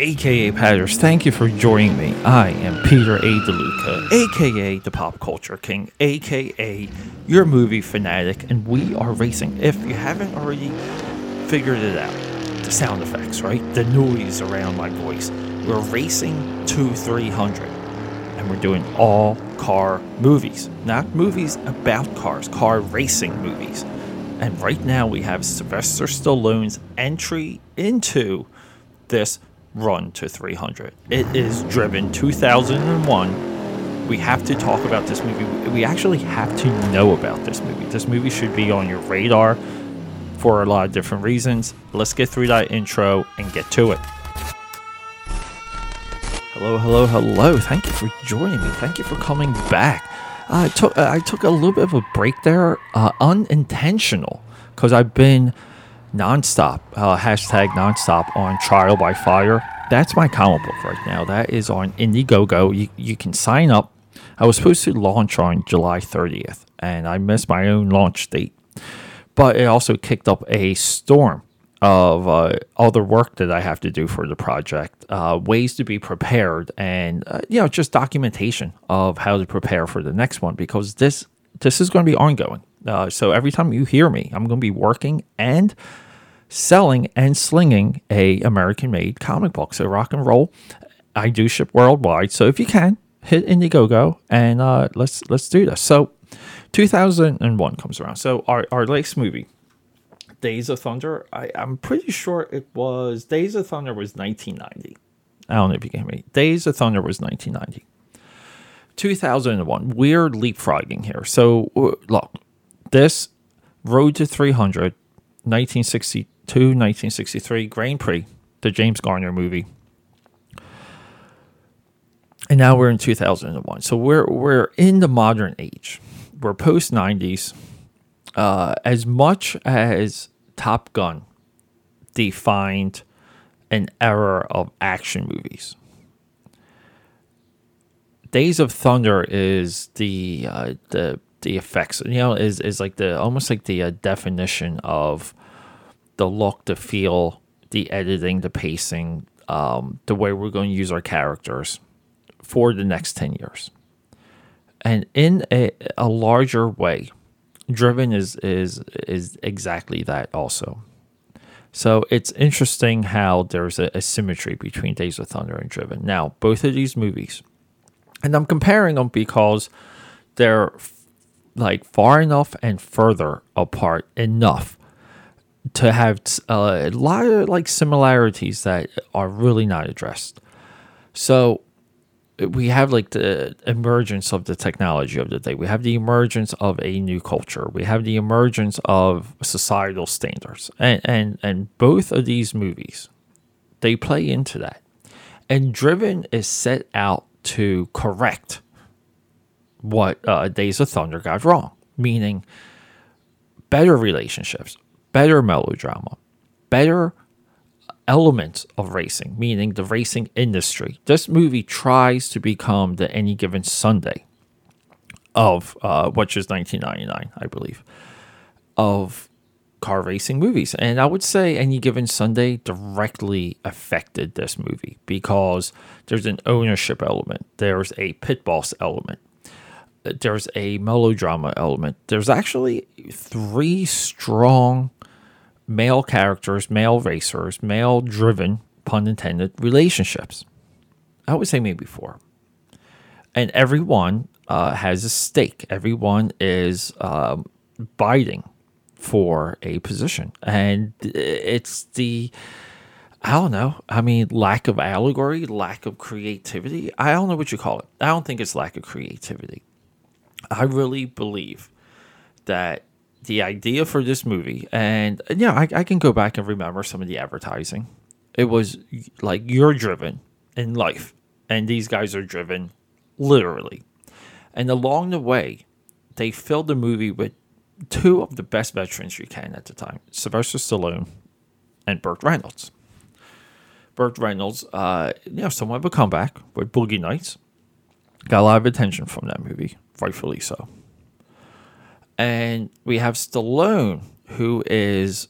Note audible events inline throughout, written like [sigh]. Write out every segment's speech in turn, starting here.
aka Patters. Thank you for joining me. I am Peter A. DeLuca, aka the Pop Culture King, aka your movie fanatic, and we are racing. If you haven't already figured it out, the sound effects, right? The noise around my voice. We're racing to 300, and we're doing all car movies, not movies about cars, car racing movies. And right now we have Sylvester Stallone's entry into this run to 300. It is driven 2001. We have to talk about this movie. We actually have to know about this movie. This movie should be on your radar for a lot of different reasons. Let's get through that intro and get to it. Hello, hello, hello. Thank you for joining me. Thank you for coming back. I took I took a little bit of a break there, uh, unintentional, because I've been nonstop uh, hashtag nonstop on Trial by Fire. That's my comic book right now. That is on Indiegogo. You you can sign up. I was supposed to launch on July 30th, and I missed my own launch date. But it also kicked up a storm of uh, other work that I have to do for the project, uh, ways to be prepared, and uh, you know just documentation of how to prepare for the next one because this this is going to be ongoing. Uh, so every time you hear me, I'm going to be working and selling and slinging a American made comic book. So rock and roll, I do ship worldwide. So if you can hit Indiegogo and uh, let's let's do this. So 2001 comes around. So our our latest movie Days of Thunder. I, I'm pretty sure it was Days of Thunder was 1990. I don't know if you can hear me. Days of Thunder was 1990. 2001. Weird leapfrogging here. So uh, look, this Road to 300, 1962, 1963 Grand Prix, the James Garner movie. And now we're in 2001. So we're we're in the modern age. We're post 90s. Uh, as much as Top Gun defined an era of action movies. Days of Thunder is the uh, the the effects. You know, is is like the almost like the uh, definition of the look, the feel, the editing, the pacing, um, the way we're going to use our characters for the next ten years, and in a, a larger way driven is is is exactly that also. So it's interesting how there's a, a, symmetry between Days of Thunder and Driven. Now, both of these movies, and I'm comparing them because they're f- like far enough and further apart enough to have uh, a lot of like similarities that are really not addressed. So we have like the emergence of the technology of the day. We have the emergence of a new culture. We have the emergence of societal standards, and and and both of these movies, they play into that. And Driven is set out to correct what uh, Days of Thunder got wrong, meaning better relationships, better melodrama, better elements of racing, meaning the racing industry. This movie tries to become the Any Given Sunday of uh, which is 1999, I believe, of car racing movies. And I would say Any Given Sunday directly affected this movie because there's an ownership element, there's a pit boss element, there's a melodrama element. There's actually three strong male characters, male racers, male driven, pun intended, relationships. I would say maybe four. And everyone uh, has a stake. Everyone is um, biting for a position. And it's the, I don't know. I mean, lack of allegory, lack of creativity. I don't know what you call it. I don't think it's lack of creativity. I really believe that the idea for this movie, and yeah, I, I can go back and remember some of the advertising. It was like you're driven in life, and these guys are driven literally. And along the way, they filled the movie with two of the best veterans you can at the time Sylvester Stallone and Burt Reynolds. Burt Reynolds, uh, you know, somewhat of a comeback with Boogie Nights. Got a lot of attention from that movie, rightfully so. And we have Stallone, who is,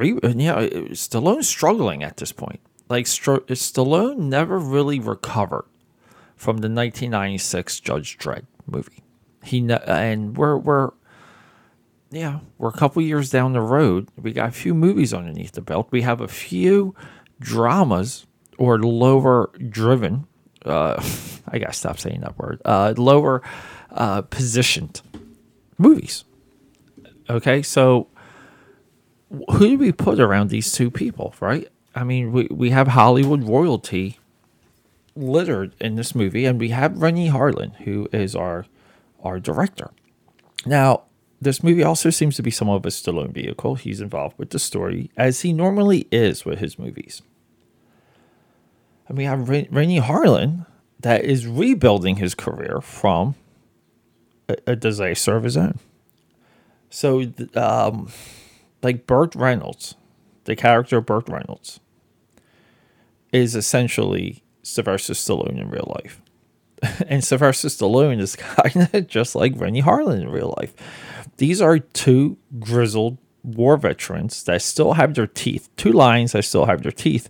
you uh, know, Stallone's struggling at this point. like Stallone never really recovered from the 1996 Judge Dredd movie. He ne- and we're we're yeah we're a couple years down the road. We got a few movies underneath the belt. We have a few dramas or lower driven. Uh, [laughs] I gotta stop saying that word. Uh, lower uh, positioned movies. Okay, so who do we put around these two people, right? I mean, we, we have Hollywood royalty littered in this movie, and we have Renny Harlin, who is our our director. Now, this movie also seems to be somewhat of a Stallone vehicle. He's involved with the story, as he normally is with his movies. And we have Renny Harlin that is rebuilding his career from a, a disaster of his own. So, um, like Burt Reynolds, the character of Burt Reynolds, is essentially Sylvester Stallone in real life. [laughs] and Sylvester Stallone is [laughs] kind of just like Renny Harlin in real life. These are two grizzled war veterans that still have their teeth, two lions that still have their teeth,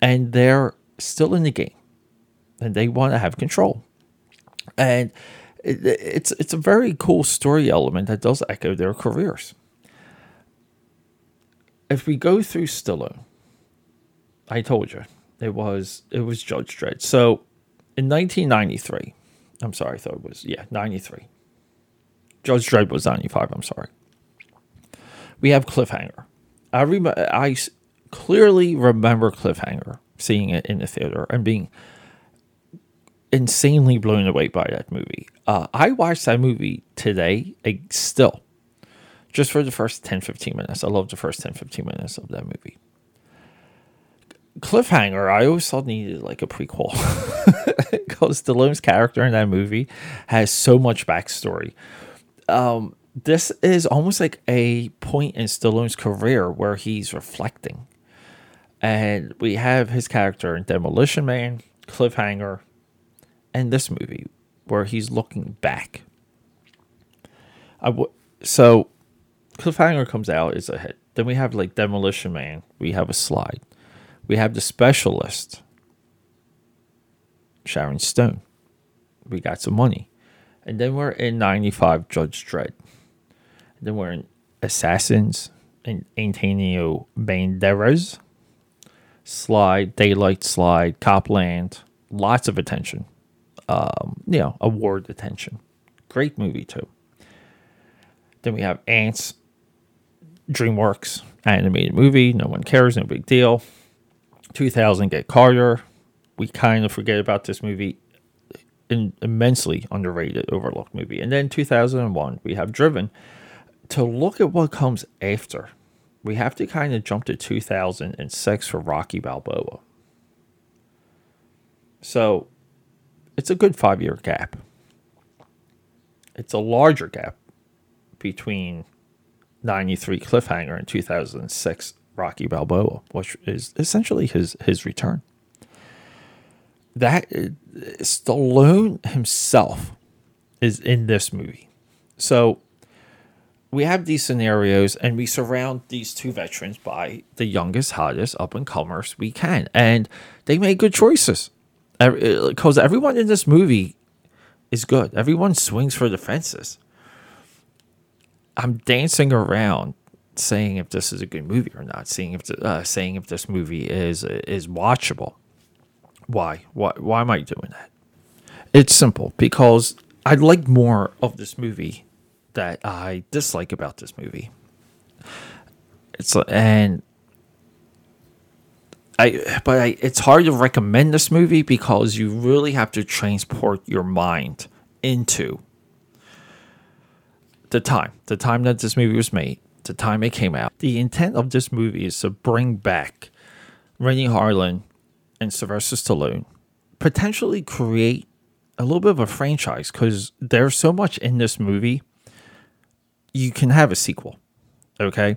and they're still in the game. And they want to have control. And it, it's it's a very cool story element that does echo their careers. If we go through Stallone, I told you it was it was Judge Dredd. So in 1993, I'm sorry, I thought it was yeah 93. Judge Dredd was 95. I'm sorry. We have Cliffhanger. I I clearly remember Cliffhanger, seeing it in the theater and being insanely blown away by that movie. Uh, I watched that movie today, still, just for the first 10, 15 minutes. I love the first 10, 15 minutes of that movie. Cliffhanger, I always thought needed like a prequel [laughs] because Stallone's character in that movie has so much backstory. Um, this is almost like a point in Stallone's career where he's reflecting. And we have his character in Demolition Man, Cliffhanger, and this movie where he's looking back. I w- so Cliffhanger comes out is a hit. Then we have like Demolition Man. We have a slide. We have the specialist, Sharon Stone. We got some money. And then we're in 95 Judge Dredd. And then we're in Assassins and Antonio Banderas. Slide, Daylight Slide, Copland. Lots of attention um, you know, award attention. Great movie too. Then we have Antz, DreamWorks animated movie. No one cares, no big deal. 2000 Get Carter. We kind of forget about this movie. An immensely underrated, overlooked movie. And then 2001, we have Driven. To look at what comes after, we have to kind of jump to 2006 for Rocky Balboa. So it's a good five year gap. It's a larger gap between 93 Cliffhanger and 2006 Rocky Balboa, which is essentially his, his return. That uh, Stallone himself is in this movie. So we have these scenarios and we surround these two veterans by the youngest, hottest up and comers we can. And they make good choices because everyone in this movie is good. Everyone swings for the fences. I'm dancing around saying if this is a good movie or not, seeing if the, uh, saying if this movie is is watchable. Why? Why? Why am I doing that? It's simple because I'd like more of this movie that I dislike about this movie. It's and I but I, it's hard to recommend this movie because you really have to transport your mind into the time, the time that this movie was made, the time it came out. The intent of this movie is to bring back Renny Harlin and Sylvester Stallone, potentially create a little bit of a franchise because there's so much in this movie. You can have a sequel, okay?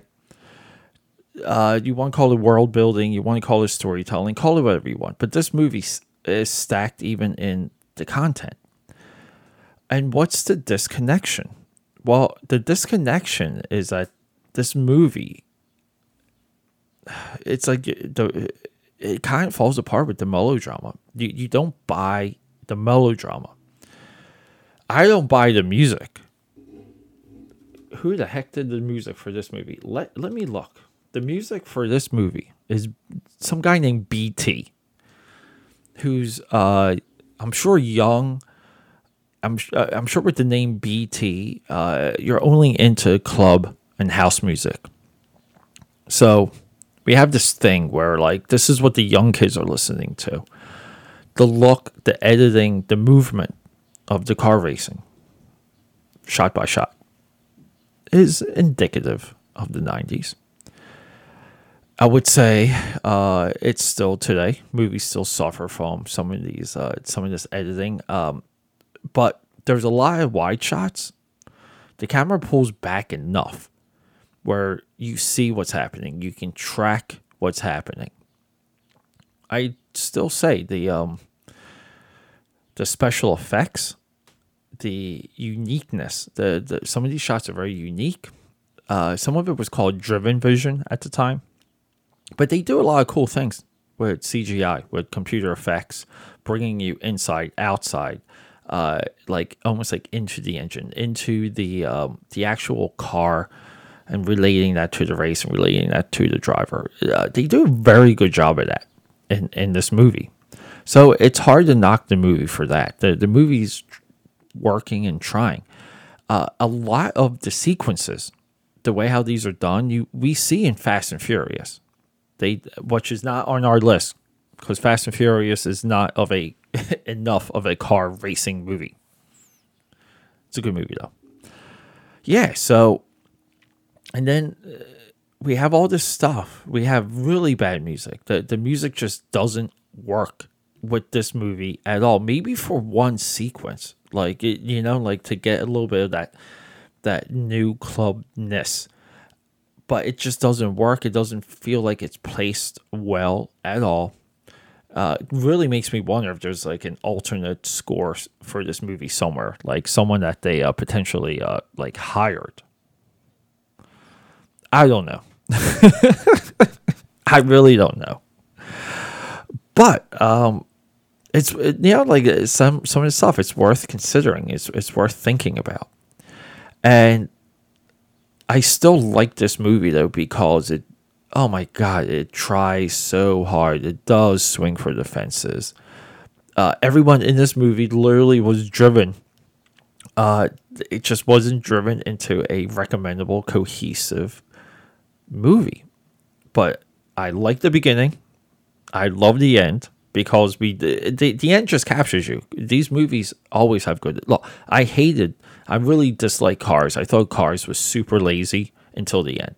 uh, you want to call it world building, you want to call it storytelling, call it whatever you want. But this movie is stacked even in the content. And what's the disconnection? Well, the disconnection is that this movie, [sighs] it's like the it kind of falls apart with the melodrama. You you don't buy the melodrama. I don't buy the music. Who the heck did the music for this movie? Let let me look. The music for this movie is some guy named BT, who's uh I'm sure young. I'm uh, I'm sure with the name BT, uh, you're only into club and house music. So we have this thing where like this is what the young kids are listening to. The look, the editing, the movement of the car racing, shot by shot, is indicative of the 90s. I would say uh, it's still today. Movies still suffer from some of these, uh, some of this editing. Um, but there's a lot of wide shots. The camera pulls back enough where you see what's happening. You can track what's happening. I still say the um the special effects, the uniqueness, the, the some of these shots are very unique. Uh, some of it was called driven vision at the time, but they do a lot of cool things with CGI, with computer effects, bringing you inside, outside, uh, like almost like into the engine, into the um, the actual car and relating that to the race and relating that to the driver. Uh, they do a very good job of that in, in this movie. So it's hard to knock the movie for that. The, the movie's working and trying. Uh, a lot of the sequences, the way how these are done, you we see in Fast and Furious. They which is not on our list because Fast and Furious is not of a [laughs] enough of a car racing movie. It's a good movie though. Yeah, so and then uh, we have all this stuff. We have really bad music. The the music just doesn't work with this movie at all. Maybe for one sequence, like you know, like to get a little bit of that that new clubness. But it just doesn't work. It doesn't feel like it's placed well at all. Uh, really makes me wonder if there's like an alternate score for this movie somewhere, like someone that they uh, potentially uh, like hired I don't know. [laughs] I really don't know. But um, it's you know like uh, some some of the stuff it's worth considering. It's it's worth thinking about. And I still like this movie though because it oh my god, it tries so hard. It does swing for the fences. Uh, everyone in this movie literally was driven. Uh, it just wasn't driven into a recommendable, cohesive movie. But I like the beginning. I love the end because we the, the, end just captures you. These movies always have good. Look, I hated. I really dislike Cars. I thought Cars was super lazy until the end.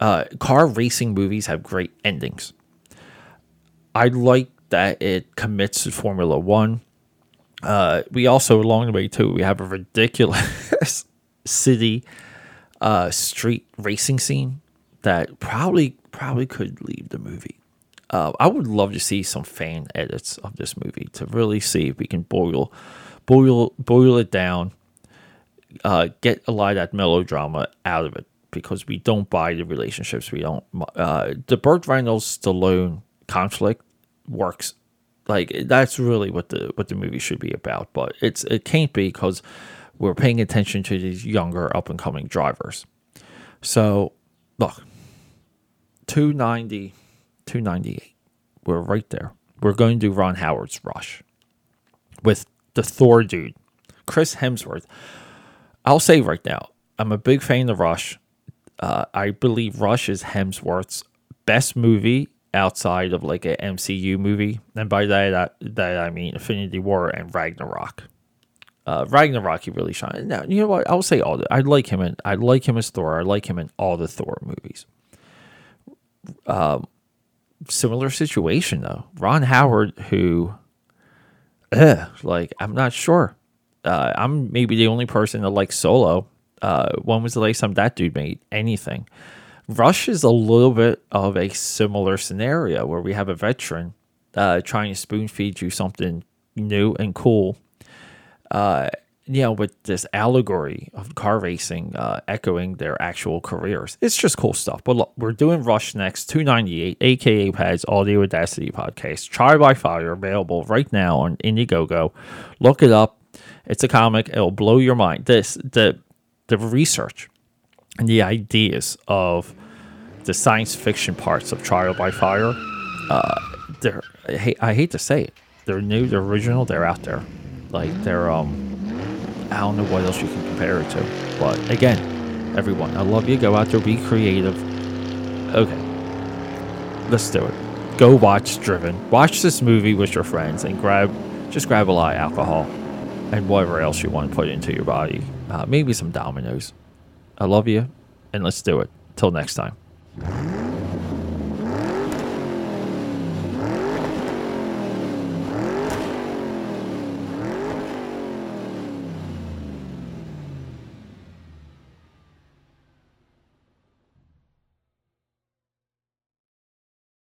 Uh, car racing movies have great endings. I like that it commits to Formula One. Uh, we also along the way too we have a ridiculous [laughs] city uh, street racing scene that probably probably could leave the movie. Uh, I would love to see some fan edits of this movie to really see if we can boil boil boil it down, uh, get a lot of that melodrama out of it because we don't buy the relationships. We don't. Uh, the Burt Reynolds Stallone conflict works like that's really what the what the movie should be about. But it's it can't be because we're paying attention to these younger up and coming drivers. So look, 290, 298. We're right there. We're going to do Ron Howard's Rush with the Thor dude, Chris Hemsworth. I'll say right now, I'm a big fan of Rush. Uh, I believe Rush is Hemsworth's best movie outside of like an MCU movie, and by that I, that I mean Infinity War and Ragnarok. Uh, Ragnarok, he really shine. Now you know what? I'll say all. I like him in. I like him as Thor. I like him in all the Thor movies. Um, similar situation though. Ron Howard, who, ugh, like, I'm not sure. Uh, I'm maybe the only person that likes Solo. Uh, when was the last time that dude made anything? Rush is a little bit of a similar scenario where we have a veteran uh, trying to spoon feed you something new and cool. You know, with this allegory of car racing uh, echoing their actual careers. It's just cool stuff. But look, we're doing Rush next, 298, aka Pads Audio Audacity Podcast. Trial by Fire, available right now on Indiegogo. Look it up. It's a comic. It'll blow your mind. This the the research and the ideas of the science fiction parts of Trial by Fire. Uh, they're I hate, I hate to say it. They're new. They're original. They're out there. Like they're um I don't know what else you can compare it to. But again, everyone, I love you. Go out there, be creative. Okay, let's do it. Go watch Driven. Watch this movie with your friends and grab, just grab a lot of alcohol and whatever else you want to put into your body. Uh, maybe some dominoes. I love you, and let's do it. Till next time.